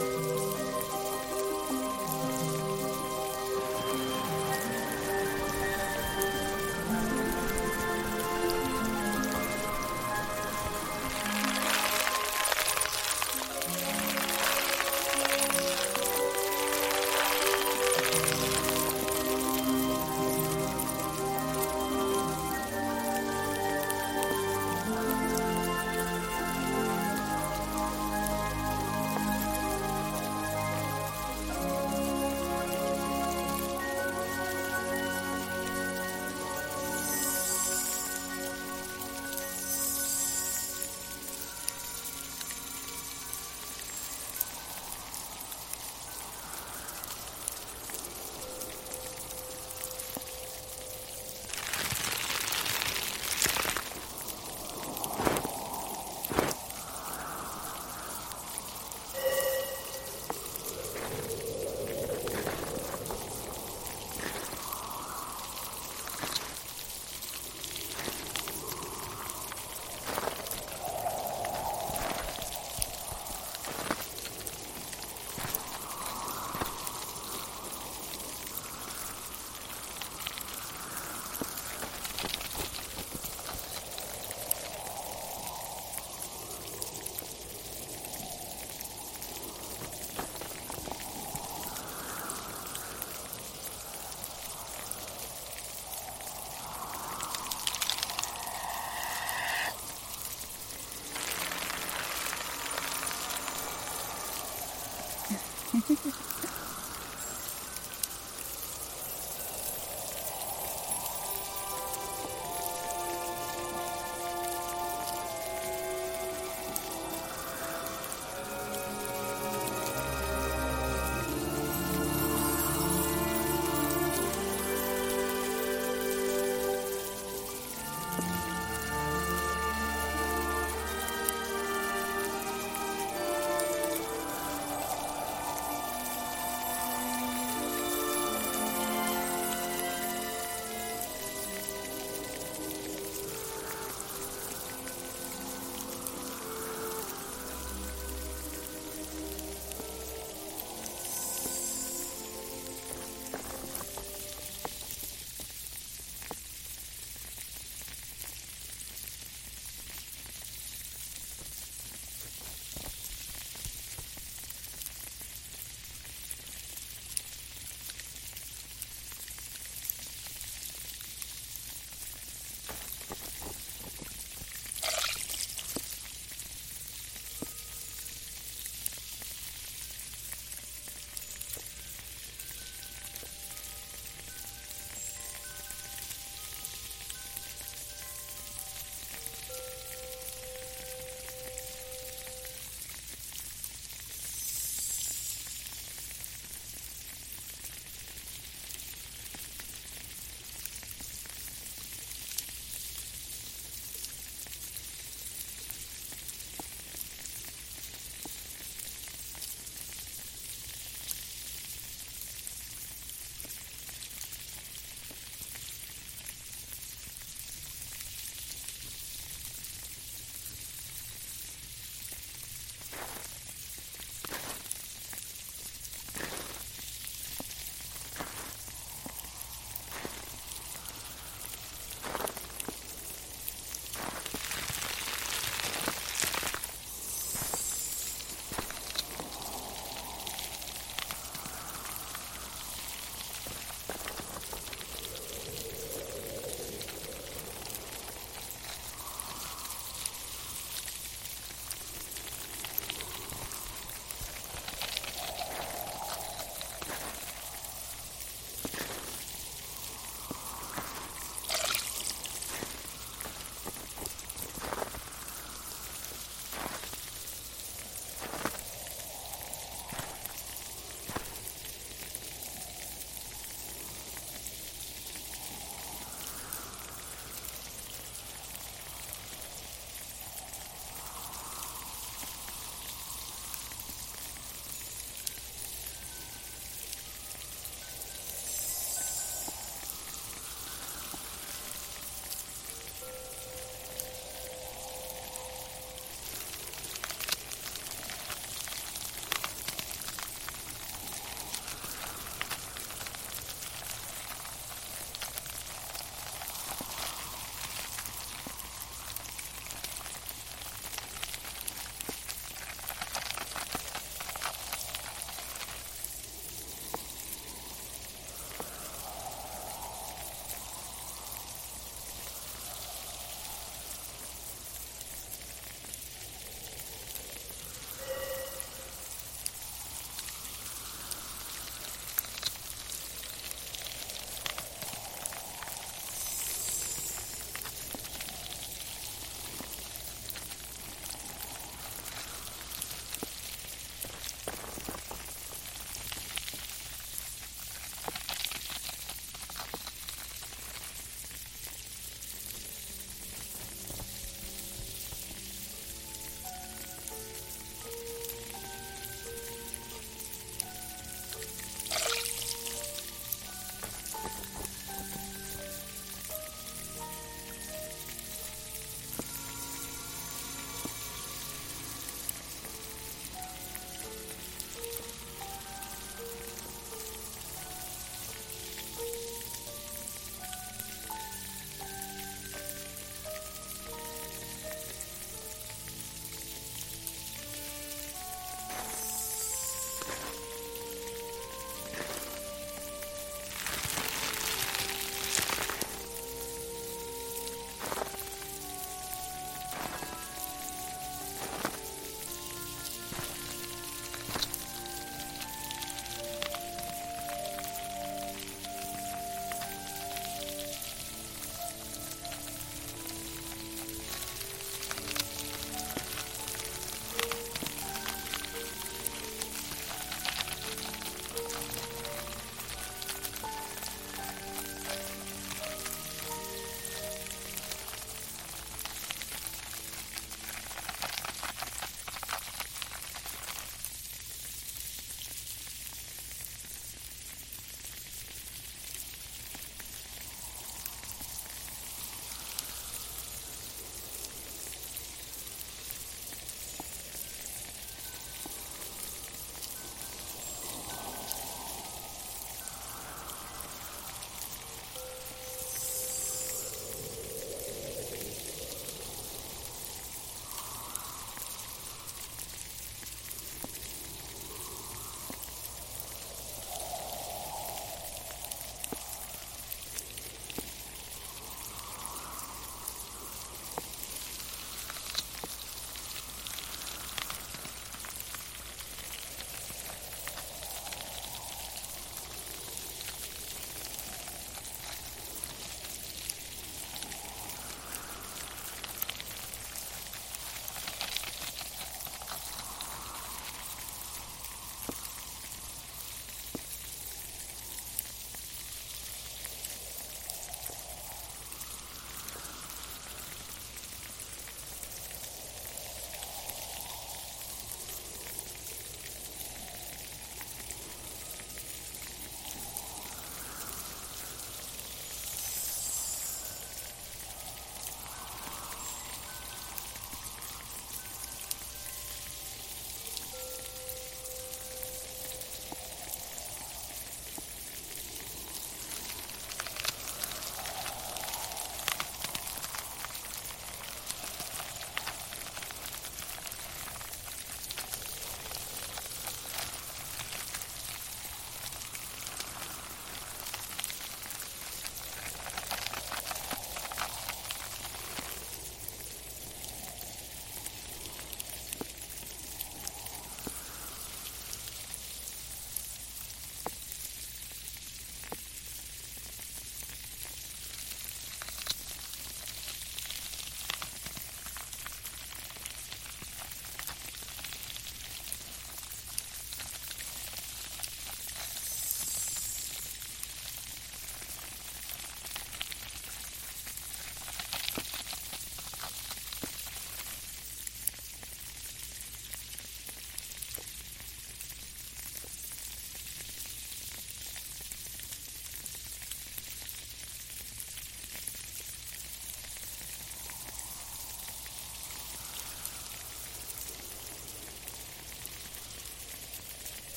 Thank you.